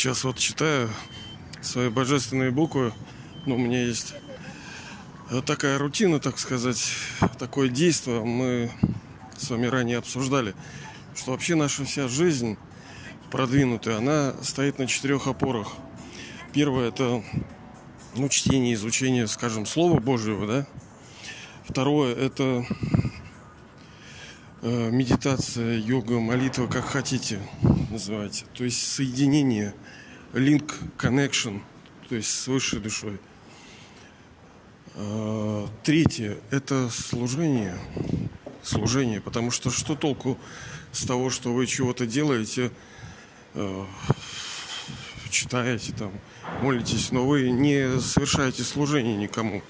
сейчас вот читаю свои божественные буквы. Ну, у меня есть такая рутина, так сказать, такое действие. Мы с вами ранее обсуждали, что вообще наша вся жизнь продвинутая, она стоит на четырех опорах. Первое это ну, чтение, изучение, скажем, Слова Божьего, да. Второе это э, медитация, йога, молитва, как хотите называйте. То есть соединение, link, connection, то есть с высшей душой. Э, третье – это служение. Служение, потому что что толку с того, что вы чего-то делаете, э, читаете там, молитесь, но вы не совершаете служение никому.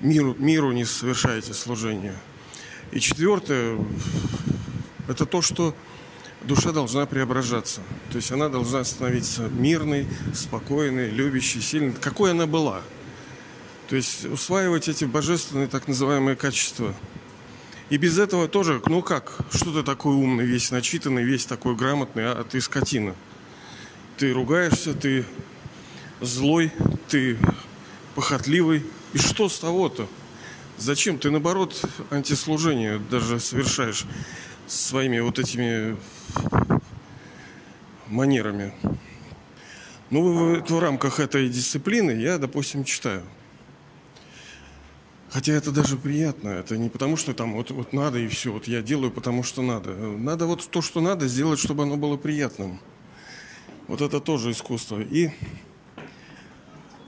Миру, миру не совершаете служение. И четвертое, это то, что душа должна преображаться. То есть она должна становиться мирной, спокойной, любящей, сильной, какой она была. То есть усваивать эти божественные так называемые качества. И без этого тоже, ну как, что ты такой умный, весь начитанный, весь такой грамотный, а ты скотина. Ты ругаешься, ты злой, ты похотливый. И что с того-то? Зачем? Ты, наоборот, антислужение даже совершаешь своими вот этими манерами. Ну, в, в рамках этой дисциплины я, допустим, читаю. Хотя это даже приятно. Это не потому, что там вот, вот надо и все. Вот я делаю, потому что надо. Надо вот то, что надо, сделать, чтобы оно было приятным. Вот это тоже искусство. И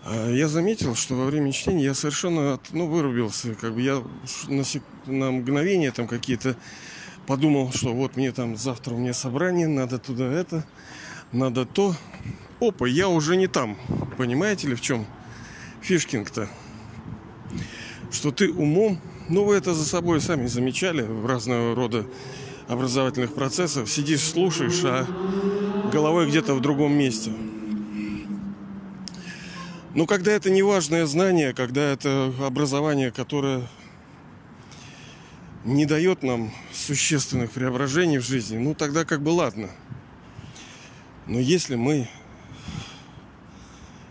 а, я заметил, что во время чтения я совершенно ну, вырубился. Как бы я на, сек... на мгновение там какие-то подумал, что вот мне там завтра у меня собрание, надо туда это, надо то. Опа, я уже не там. Понимаете ли, в чем фишкинг-то? Что ты умом, ну вы это за собой сами замечали в разного рода образовательных процессах, сидишь, слушаешь, а головой где-то в другом месте. Но когда это неважное знание, когда это образование, которое не дает нам существенных преображений в жизни, ну тогда как бы ладно. Но если мы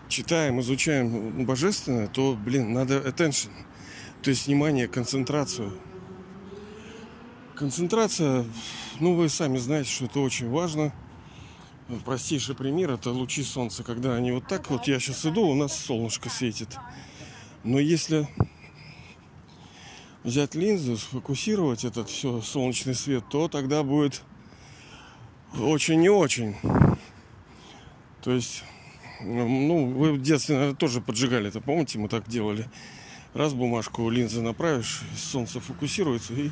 читаем, изучаем божественное, то, блин, надо attention. То есть внимание, концентрацию. Концентрация, ну вы сами знаете, что это очень важно – ну, простейший пример это лучи солнца, когда они вот так вот, я сейчас иду, у нас солнышко светит. Но если взять линзу, сфокусировать этот все солнечный свет, то тогда будет очень не очень. То есть, ну, вы в детстве, наверное, тоже поджигали это, помните, мы так делали. Раз бумажку линзы направишь, солнце фокусируется и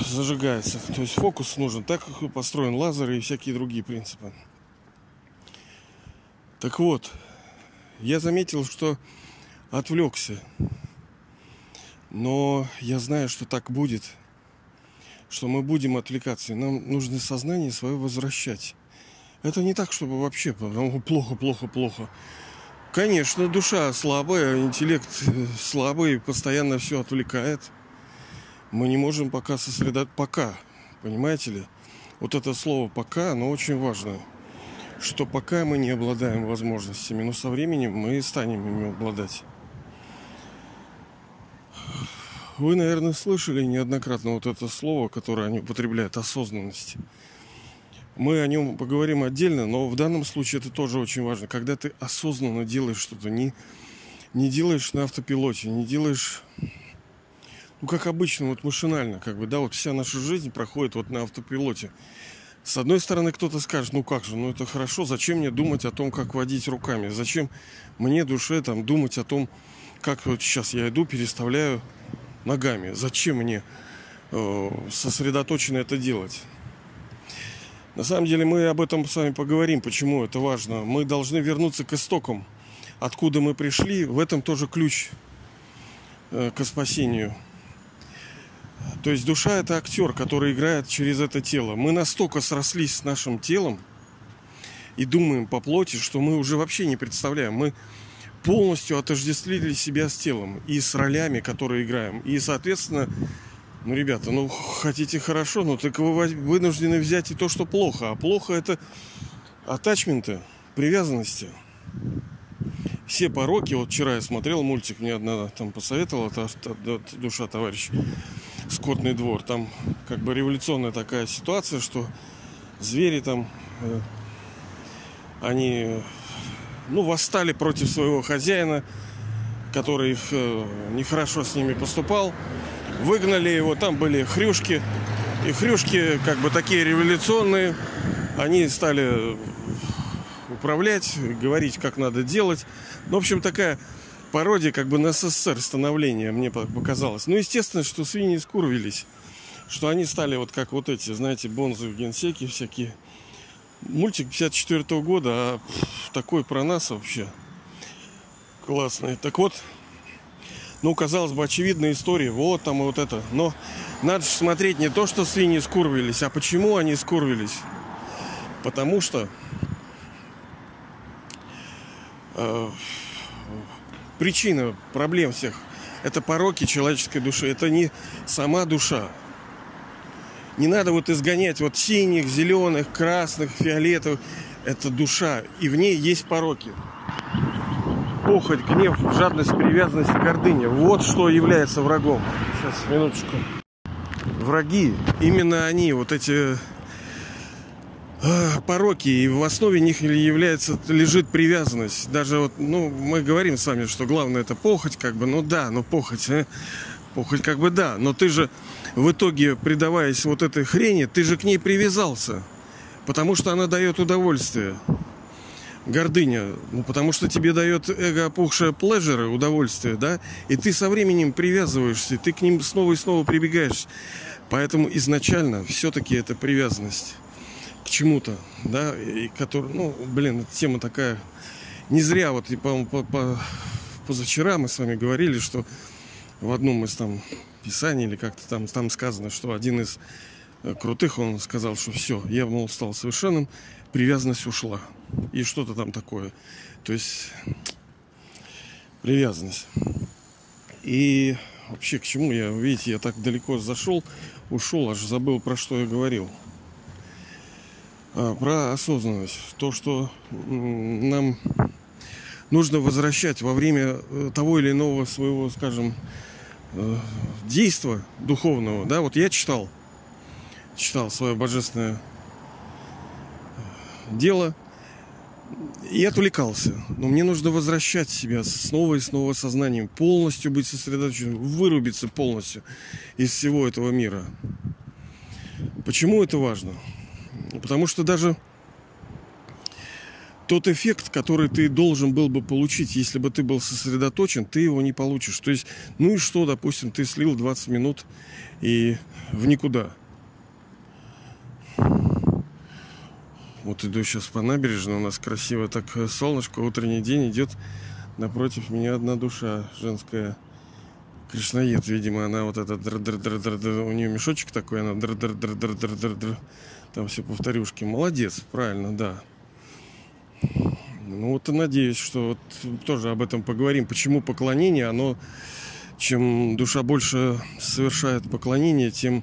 зажигается. То есть фокус нужен. Так построен лазер и всякие другие принципы. Так вот, я заметил, что отвлекся. Но я знаю, что так будет. Что мы будем отвлекаться. И нам нужно сознание свое возвращать. Это не так, чтобы вообще плохо, плохо, плохо. Конечно, душа слабая, интеллект э, слабый, постоянно все отвлекает мы не можем пока сосредоточить. Пока, понимаете ли? Вот это слово «пока», оно очень важно. Что пока мы не обладаем возможностями, но со временем мы станем ими обладать. Вы, наверное, слышали неоднократно вот это слово, которое они употребляют, осознанность. Мы о нем поговорим отдельно, но в данном случае это тоже очень важно. Когда ты осознанно делаешь что-то, не, не делаешь на автопилоте, не делаешь ну, как обычно, вот машинально, как бы, да, вот вся наша жизнь проходит вот на автопилоте. С одной стороны, кто-то скажет, ну как же, ну это хорошо, зачем мне думать о том, как водить руками? Зачем мне, душе, там, думать о том, как вот сейчас я иду, переставляю ногами? Зачем мне э, сосредоточенно это делать? На самом деле мы об этом с вами поговорим, почему это важно. Мы должны вернуться к истокам, откуда мы пришли. В этом тоже ключ э, к спасению. То есть душа это актер, который играет через это тело. Мы настолько срослись с нашим телом и думаем по плоти, что мы уже вообще не представляем. Мы полностью отождествили себя с телом и с ролями, которые играем. И, соответственно, ну, ребята, ну, хотите хорошо, ну, так вы вынуждены взять и то, что плохо. А плохо это атачменты, привязанности, все пороки, вот вчера я смотрел мультик, мне одна там посоветовала, та, та, та, душа товарищ, скотный двор, там как бы революционная такая ситуация, что звери там, э, они, ну, восстали против своего хозяина, который их э, нехорошо с ними поступал, выгнали его, там были хрюшки, и хрюшки как бы такие революционные, они стали управлять, говорить, как надо делать. Ну, в общем, такая пародия как бы на СССР становления, мне показалось. Ну, естественно, что свиньи скурвились. Что они стали вот как вот эти, знаете, бонзы в генсеке всякие. Мультик 54 -го года, а такой про нас вообще классный. Так вот, ну, казалось бы, очевидная история. Вот там и вот это. Но надо же смотреть не то, что свиньи скурвились, а почему они скурвились. Потому что э, причина проблем всех это пороки человеческой души. Это не сама душа. Не надо вот изгонять вот синих, зеленых, красных, фиолетовых. Это душа. И в ней есть пороки. Похоть, гнев, жадность, привязанность, гордыня. Вот что является врагом. Сейчас, минуточку. Враги, именно они, вот эти пороки, и в основе них является, лежит привязанность. Даже вот, ну, мы говорим с вами, что главное это похоть, как бы, ну да, ну похоть, э? похоть как бы да, но ты же в итоге, предаваясь вот этой хрени, ты же к ней привязался, потому что она дает удовольствие. Гордыня, ну потому что тебе дает эго опухшее плежеры, удовольствие, да, и ты со временем привязываешься, ты к ним снова и снова прибегаешь. Поэтому изначально все-таки это привязанность к чему-то, да, и который, ну, блин, тема такая. Не зря вот, и, по, по, по, позавчера мы с вами говорили, что в одном из там писаний или как-то там, там сказано, что один из э, крутых, он сказал, что все, я, мол, стал совершенным, привязанность ушла. И что-то там такое. То есть привязанность. И вообще к чему я, видите, я так далеко зашел, ушел, аж забыл, про что я говорил. А, про осознанность. То, что нам нужно возвращать во время э, того или иного своего, скажем, э, действия духовного. Да, вот я читал, читал свое божественное э, дело и отвлекался. Но мне нужно возвращать себя снова и снова сознанием, полностью быть сосредоточенным, вырубиться полностью из всего этого мира. Почему это важно? Потому что даже тот эффект, который ты должен был бы получить, если бы ты был сосредоточен, ты его не получишь. То есть, ну и что, допустим, ты слил 20 минут и в никуда. Вот иду сейчас по набережной, у нас красиво так э, солнышко, утренний день идет. Напротив меня одна душа женская. Кришнаед, видимо, она вот этот у нее мешочек такой, она там все повторюшки. Молодец, правильно, да. Ну вот и надеюсь, что вот тоже об этом поговорим. Почему поклонение, оно, чем душа больше совершает поклонение, тем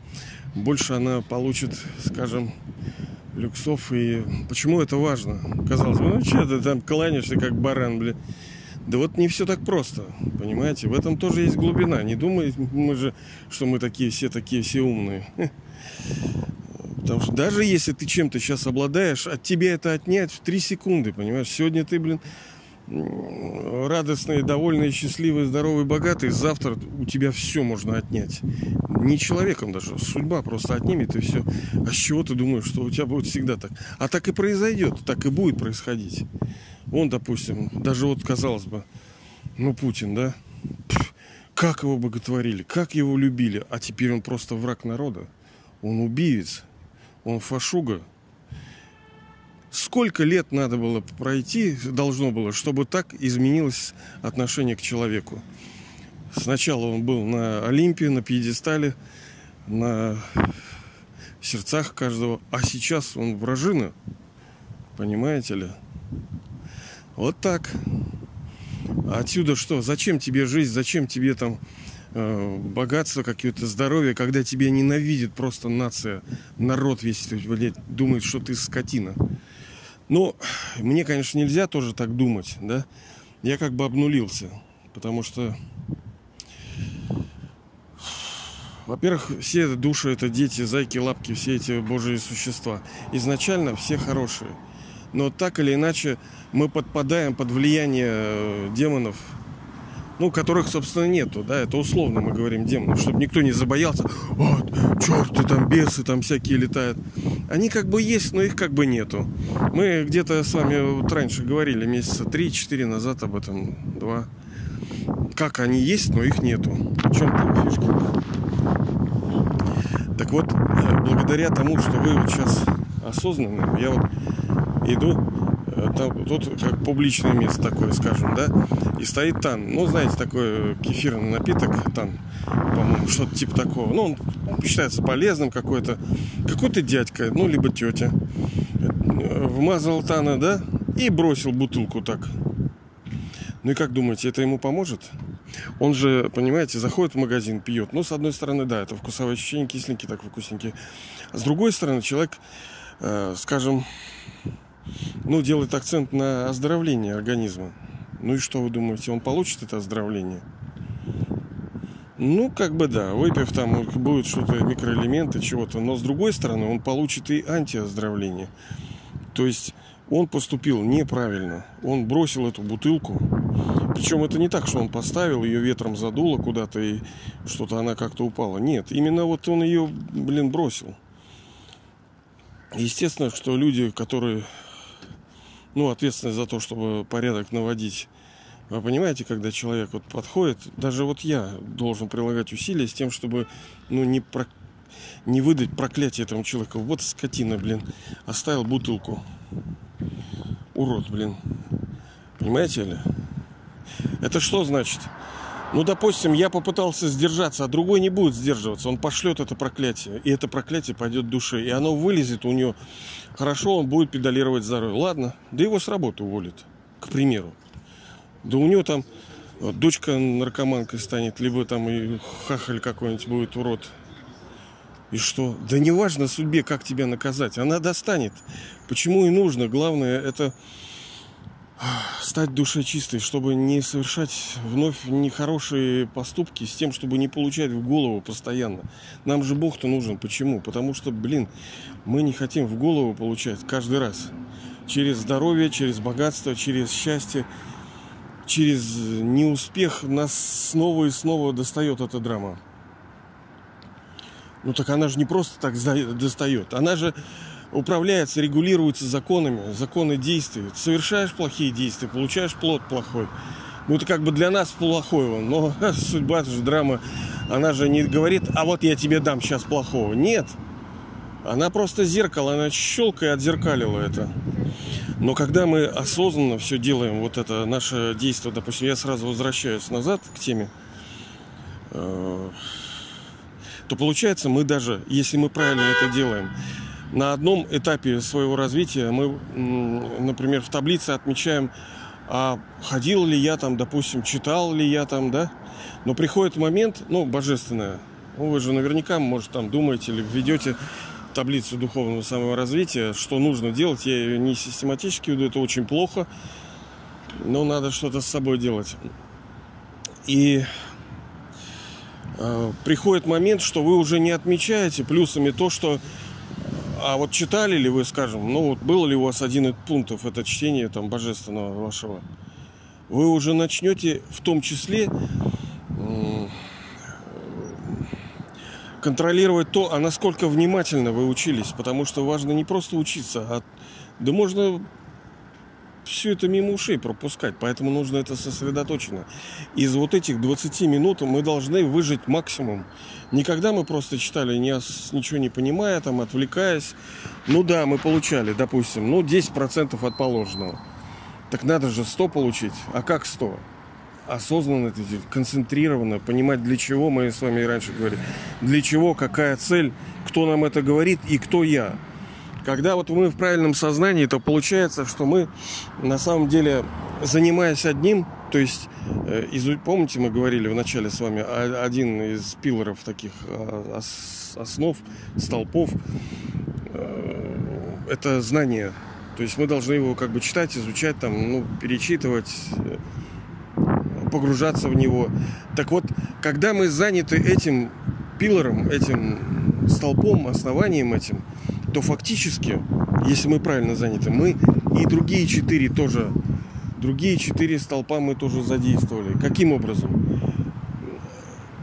больше она получит, скажем, люксов. И почему это важно? Казалось бы, ну что ты там кланяешься, как баран, блин. Да вот не все так просто, понимаете? В этом тоже есть глубина. Не думай, мы же, что мы такие все такие все умные. Потому что даже если ты чем-то сейчас обладаешь, от тебя это отнять в 3 секунды, понимаешь? Сегодня ты, блин, радостный, довольный, счастливый, здоровый, богатый. Завтра у тебя все можно отнять. Не человеком даже. Судьба просто отнимет и все. А с чего ты думаешь, что у тебя будет всегда так? А так и произойдет, так и будет происходить. Он, допустим, даже вот, казалось бы, ну, Путин, да? как его боготворили, как его любили, а теперь он просто враг народа. Он убивец, он фашуга. Сколько лет надо было пройти, должно было, чтобы так изменилось отношение к человеку. Сначала он был на Олимпе, на пьедестале, на сердцах каждого, а сейчас он вражина. Понимаете ли? Вот так. А отсюда что? Зачем тебе жизнь? Зачем тебе там богатство, какое-то здоровье, когда тебя ненавидит просто нация, народ весь, блядь, думает, что ты скотина. Но мне, конечно, нельзя тоже так думать, да. Я как бы обнулился, потому что во-первых, все души это дети, зайки, лапки, все эти божьи существа. Изначально все хорошие. Но так или иначе мы подпадаем под влияние э, демонов, ну, которых, собственно, нету, да, это условно мы говорим демонов, чтобы никто не забоялся, вот, черты там, бесы там всякие летают. Они как бы есть, но их как бы нету. Мы где-то с вами вот раньше говорили, месяца 3-4 назад об этом, два. Как они есть, но их нету. В чем там фишка? Так вот, э, благодаря тому, что вы вот сейчас осознанны, я вот иду, э, там, тут как публичное место такое, скажем, да, и стоит тан. Ну, знаете, такой кефирный напиток, тан, по-моему, что-то типа такого. Ну, он считается полезным какой-то. Какой-то дядька, ну, либо тетя, э, вмазал тана, да, и бросил бутылку так. Ну и как думаете, это ему поможет? Он же, понимаете, заходит в магазин, пьет. Ну, с одной стороны, да, это вкусовые ощущения, кисленькие, так вкусненькие. А с другой стороны, человек, э, скажем, ну, делает акцент на оздоровление организма. Ну и что вы думаете, он получит это оздоровление? Ну, как бы да, выпив там будет что-то, микроэлементы, чего-то, но с другой стороны, он получит и антиоздоровление. То есть он поступил неправильно. Он бросил эту бутылку. Причем это не так, что он поставил, ее ветром задуло куда-то и что-то она как-то упала. Нет, именно вот он ее, блин, бросил. Естественно, что люди, которые, ну, ответственны за то, чтобы порядок наводить, вы понимаете, когда человек вот подходит, даже вот я должен прилагать усилия с тем, чтобы, ну, не, про, не выдать проклятие этому человеку. Вот скотина, блин, оставил бутылку урод, блин. Понимаете ли? Это что значит? Ну, допустим, я попытался сдержаться, а другой не будет сдерживаться. Он пошлет это проклятие. И это проклятие пойдет душе. И оно вылезет у него. Хорошо, он будет педалировать здоровье. Ладно, да его с работы уволят, к примеру. Да у него там дочка наркоманкой станет, либо там и хахаль какой-нибудь будет урод. И что? Да не важно судьбе, как тебя наказать. Она достанет. Почему и нужно? Главное это стать душой чистой, чтобы не совершать вновь нехорошие поступки с тем, чтобы не получать в голову постоянно. Нам же Бог-то нужен. Почему? Потому что, блин, мы не хотим в голову получать каждый раз. Через здоровье, через богатство, через счастье, через неуспех нас снова и снова достает эта драма. Ну так она же не просто так достает. Она же управляется, регулируется законами, законы действий. Ты совершаешь плохие действия, получаешь плод плохой. Ну это как бы для нас плохое, но судьба же драма, она же не говорит, а вот я тебе дам сейчас плохого. Нет. Она просто зеркало, она щелкой отзеркалила это. Но когда мы осознанно все делаем, вот это наше действие, допустим, я сразу возвращаюсь назад к теме, э, то получается мы даже, если мы правильно это делаем, на одном этапе своего развития мы, например, в таблице отмечаем, а ходил ли я там, допустим, читал ли я там, да? Но приходит момент, ну, божественное, ну, вы же наверняка, может, там думаете или ведете таблицу духовного саморазвития, что нужно делать. Я ее не систематически веду, это очень плохо, но надо что-то с собой делать. И Э, приходит момент, что вы уже не отмечаете плюсами то, что... А вот читали ли вы, скажем, ну вот было ли у вас один из пунктов, это чтение там божественного вашего, вы уже начнете в том числе контролировать то, а насколько внимательно вы учились, потому что важно не просто учиться, а да можно все это мимо ушей пропускать, поэтому нужно это сосредоточено. Из вот этих 20 минут мы должны выжить максимум. Никогда мы просто читали, не, ничего не понимая, там, отвлекаясь. Ну да, мы получали, допустим, ну 10% от положенного. Так надо же 100 получить. А как 100? осознанно, концентрированно, понимать, для чего мы с вами раньше говорили, для чего, какая цель, кто нам это говорит и кто я. Когда вот мы в правильном сознании, то получается, что мы на самом деле, занимаясь одним, то есть, э, помните, мы говорили в начале с вами, один из пилоров таких а, основ, столпов, э, это знание. То есть мы должны его как бы читать, изучать, там, ну, перечитывать, э, погружаться в него. Так вот, когда мы заняты этим пилором, этим столпом, основанием этим, то фактически, если мы правильно заняты, мы и другие четыре тоже, другие четыре столпа мы тоже задействовали. Каким образом?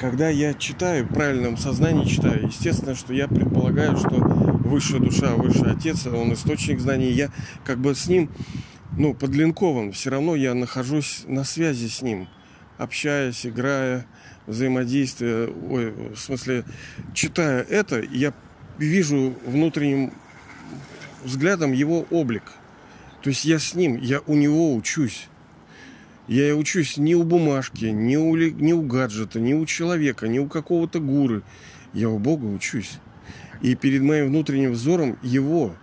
Когда я читаю, в правильном сознании читаю, естественно, что я предполагаю, что высшая душа, высший отец, он источник знаний, я как бы с ним, ну, подлинкован, все равно я нахожусь на связи с ним, общаясь, играя, взаимодействие, ой, в смысле, читая это, я вижу внутренним взглядом его облик. То есть я с ним, я у него учусь. Я учусь не у бумажки, не у, не у гаджета, не у человека, не у какого-то гуры. Я у Бога учусь. И перед моим внутренним взором его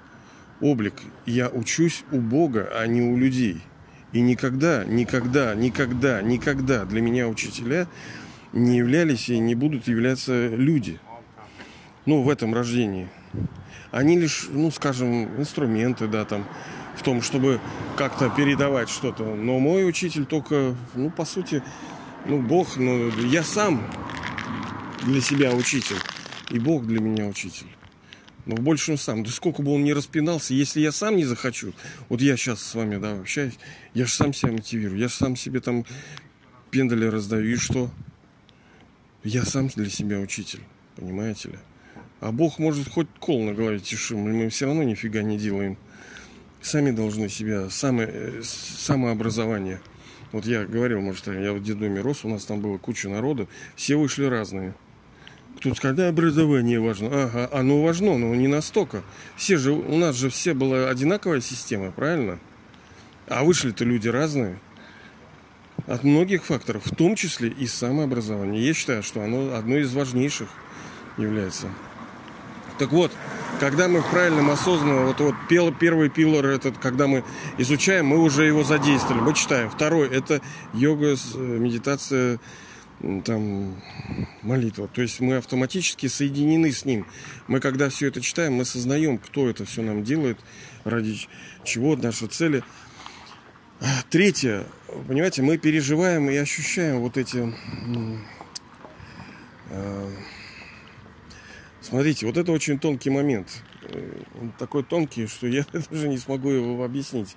облик. Я учусь у Бога, а не у людей. И никогда, никогда, никогда, никогда для меня учителя не являлись и не будут являться люди. Ну, в этом рождении. Они лишь, ну, скажем, инструменты, да, там, в том, чтобы как-то передавать что-то. Но мой учитель только, ну, по сути, ну, Бог, ну, я сам для себя учитель. И Бог для меня учитель. Но больше он сам. Да сколько бы он ни распинался, если я сам не захочу, вот я сейчас с вами, да, общаюсь, я же сам себя мотивирую, я же сам себе там пендали раздаю, и что? Я сам для себя учитель, понимаете ли? А Бог может хоть кол на голове тишим, мы все равно нифига не делаем. Сами должны себя, самое, э, самообразование. Вот я говорил, может, я в детдоме рос, у нас там было куча народа, все вышли разные. Тут когда образование важно? Ага, оно важно, но не настолько. Все же, у нас же все была одинаковая система, правильно? А вышли-то люди разные. От многих факторов, в том числе и самообразование. Я считаю, что оно одно из важнейших является. Так вот, когда мы в правильном осознанном, вот, вот первый пилор этот, когда мы изучаем, мы уже его задействовали, мы читаем. Второй, это йога, э, медитация, там, молитва. То есть мы автоматически соединены с ним. Мы, когда все это читаем, мы сознаем, кто это все нам делает, ради чего, наши цели – Третье, понимаете, мы переживаем и ощущаем вот эти... Э, смотрите, вот это очень тонкий момент. Э, он такой тонкий, что я даже не смогу его объяснить.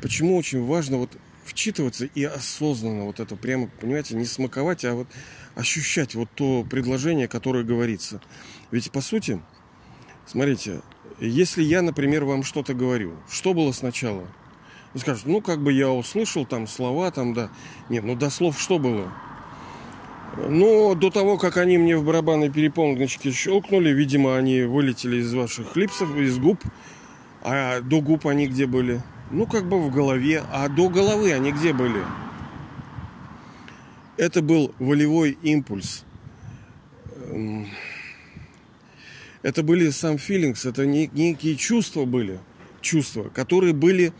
Почему очень важно вот вчитываться и осознанно вот это прямо, понимаете, не смаковать, а вот ощущать вот то предложение, которое говорится. Ведь по сути, смотрите, если я, например, вам что-то говорю, что было сначала? Вы скажете, ну, как бы я услышал там слова, там, да. Нет, ну, до слов что было? Ну, до того, как они мне в барабанной перепоночке щелкнули, видимо, они вылетели из ваших липсов, из губ. А до губ они где были? Ну, как бы в голове. А до головы они где были? Это был волевой импульс. Эм, это были сам feelings, это некие чувства были, чувства, которые были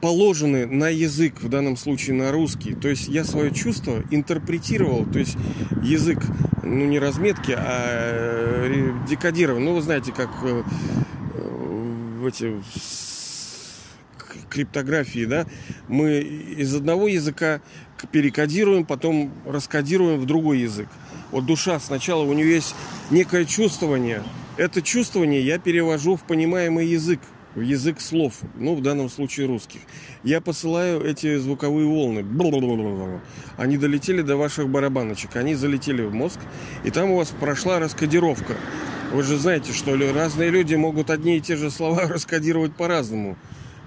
положены на язык, в данном случае на русский. То есть я свое чувство интерпретировал, то есть язык, ну не разметки, а э, декодирован. Ну вы знаете, как э, в эти криптографии, да, мы из одного языка перекодируем, потом раскодируем в другой язык. Вот душа сначала у нее есть некое чувствование. Это чувствование я перевожу в понимаемый язык, в язык слов, ну, в данном случае русских. Я посылаю эти звуковые волны. Они долетели до ваших барабаночек, они залетели в мозг, и там у вас прошла раскодировка. Вы же знаете, что разные люди могут одни и те же слова раскодировать по-разному.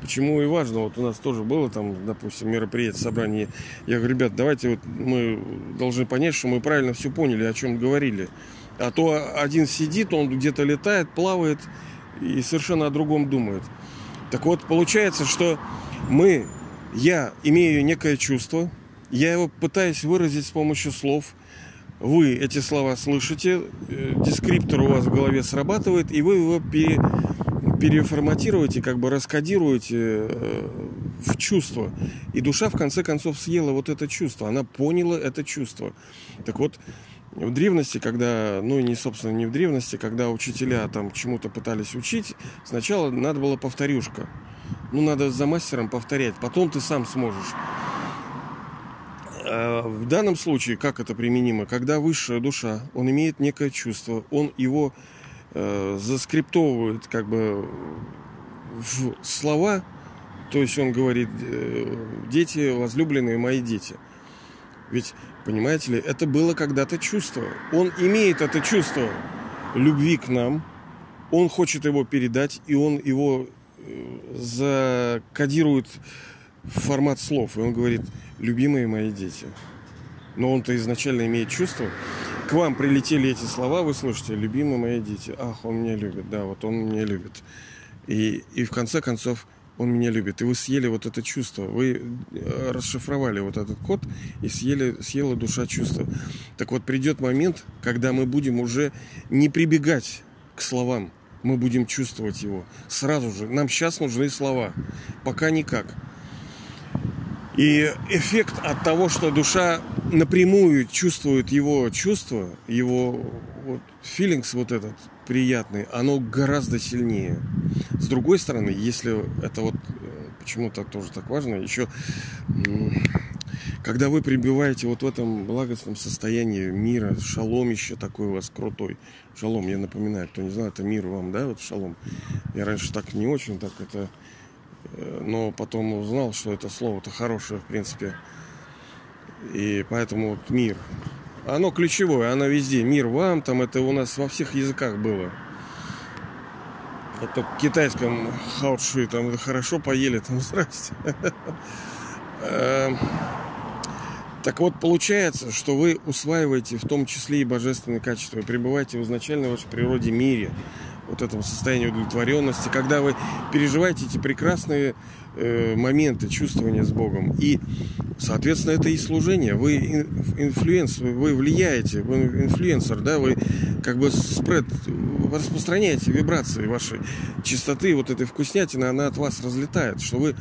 Почему и важно, вот у нас тоже было там, допустим, мероприятие, собрание. Я говорю, ребят, давайте вот мы должны понять, что мы правильно все поняли, о чем говорили. А то один сидит, он где-то летает, плавает и совершенно о другом думает. Так вот, получается, что мы, я имею некое чувство, я его пытаюсь выразить с помощью слов. Вы эти слова слышите, э, дескриптор у вас в голове срабатывает, и вы его пере, переформатируете, как бы раскодируете э, в чувство. И душа в конце концов съела вот это чувство. Она поняла это чувство. Так вот, В древности, когда, ну не собственно не в древности, когда учителя там чему-то пытались учить, сначала надо было повторюшка. Ну надо за мастером повторять, потом ты сам сможешь. А в данном случае, как это применимо? Когда высшая душа, он имеет некое чувство, он его э, заскриптовывает как бы в слова, то есть он говорит, э, дети, возлюбленные мои дети. Ведь, понимаете ли, это было когда-то чувство. Он имеет это чувство любви к нам, он хочет его передать, и он его э, закодирует в формат слов. И он говорит, любимые мои дети. Но он-то изначально имеет чувство. К вам прилетели эти слова, вы слышите, любимые мои дети. Ах, он меня любит, да, вот он меня любит. И, и в конце концов, он меня любит. И вы съели вот это чувство. Вы э, расшифровали вот этот код и съели, съела душа чувства. Так вот, придет момент, когда мы будем уже не прибегать к словам. Мы будем чувствовать его сразу же. Нам сейчас нужны слова. Пока никак. И эффект от того, что душа напрямую чувствует его чувства, его вот, feelings вот этот приятный, оно гораздо сильнее. С другой стороны, если это вот э, почему-то тоже так важно, еще когда вы пребываете вот в этом благостном состоянии мира, шалом еще такой у вас крутой. Шалом, я напоминаю, кто не знает, это мир вам, да, вот шалом. Я раньше так не очень так это Э, но потом узнал, что это слово-то хорошее, в принципе. И поэтому вот мир. Оно ключевое, оно везде. Мир вам, там это у нас во всех языках было. Это в китайском хауши, там хорошо поели, там здрасте. Эм, так вот, получается, что вы усваиваете в том числе и божественные качества, вы пребываете в изначальной вашей природе мире, вот этому состоянию удовлетворенности, когда вы переживаете эти прекрасные э, моменты чувствования с Богом. И, соответственно, это и служение. Вы influence, вы влияете, вы инфлюенсер, да, вы как бы спред, распространяете вибрации вашей чистоты, вот этой вкуснятины, она от вас разлетает, что вы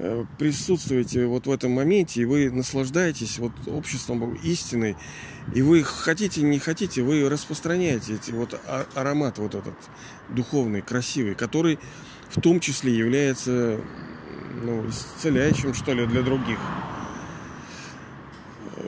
Э, присутствуете вот в этом моменте, и вы наслаждаетесь вот обществом истины, и вы хотите, не хотите, вы распространяете эти вот а, аромат вот этот духовный, красивый, который в том числе является ну, исцеляющим, что ли, для других.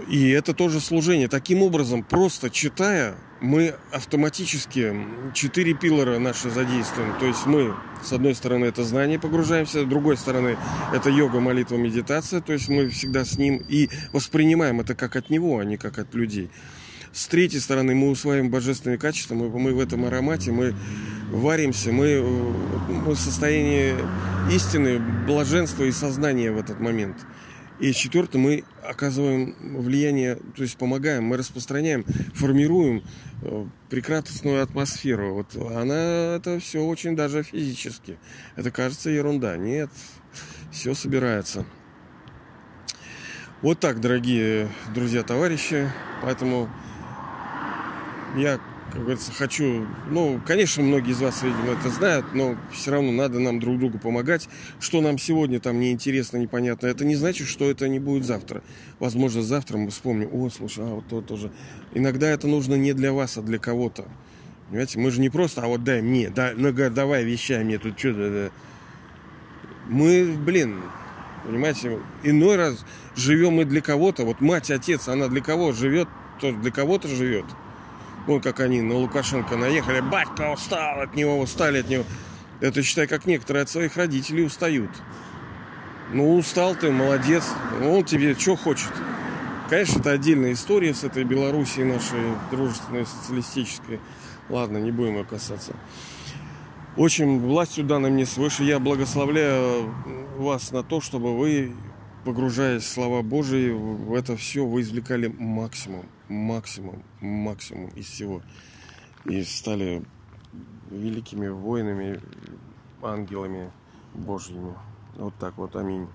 И это тоже служение. Таким образом, просто читая, мы автоматически четыре пилора наши задействуем. То есть мы, с одной стороны, это знание погружаемся, с другой стороны, это йога, молитва, медитация. То есть мы всегда с ним и воспринимаем это как от него, а не как от людей. С третьей стороны, мы усваиваем божественные качества, мы, мы в этом аромате, мы варимся, мы, мы в состоянии истины, блаженства и сознания в этот момент – и четвертое, мы оказываем влияние, то есть помогаем, мы распространяем, формируем э, прекрасную атмосферу. Вот она, это все очень даже физически. Это кажется ерунда. Нет, все собирается. Вот так, дорогие друзья, товарищи. Поэтому я как говорится, хочу... Ну, конечно, многие из вас, видимо, это знают, но все равно надо нам друг другу помогать. Что нам сегодня там неинтересно, непонятно, это не значит, что это не будет завтра. Возможно, завтра мы вспомним, о, слушай, а вот то тоже. Иногда это нужно не для вас, а для кого-то. Понимаете, мы же не просто, а вот дай мне, да, ну, давай вещай мне тут что-то. Да. Мы, блин, понимаете, иной раз живем мы для кого-то. Вот мать, отец, она для кого живет, то для кого-то живет. Вон как они на Лукашенко наехали. Батька устал от него, устали от него. Это считай, как некоторые от своих родителей устают. Ну, устал ты, молодец. Он тебе что хочет. Конечно, это отдельная история с этой Белоруссией нашей дружественной, социалистической. Ладно, не будем ее касаться. Очень властью данной мне свыше я благословляю вас на то, чтобы вы, погружаясь в слова Божии, в это все вы извлекали максимум максимум, максимум из всего. И стали великими воинами, ангелами Божьими. Вот так вот, аминь.